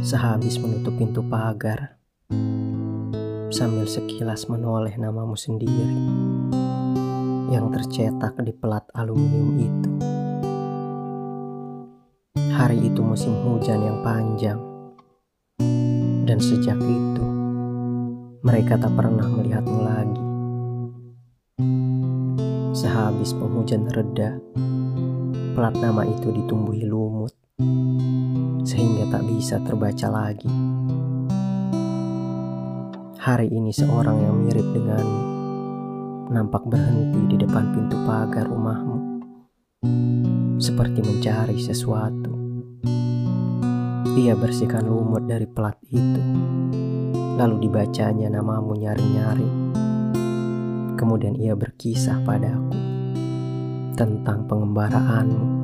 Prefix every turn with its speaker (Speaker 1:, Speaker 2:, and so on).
Speaker 1: Sehabis menutup pintu pagar, sambil sekilas menoleh namamu sendiri yang tercetak di pelat aluminium itu. Hari itu musim hujan yang panjang, dan sejak itu mereka tak pernah melihatmu lagi. Sehabis penghujan reda, pelat nama itu ditumbuhi lumut tak bisa terbaca lagi. Hari ini seorang yang mirip denganmu nampak berhenti di depan pintu pagar rumahmu, seperti mencari sesuatu. Ia bersihkan lumut dari pelat itu, lalu dibacanya namamu nyari-nyari. Kemudian ia berkisah padaku tentang pengembaraanmu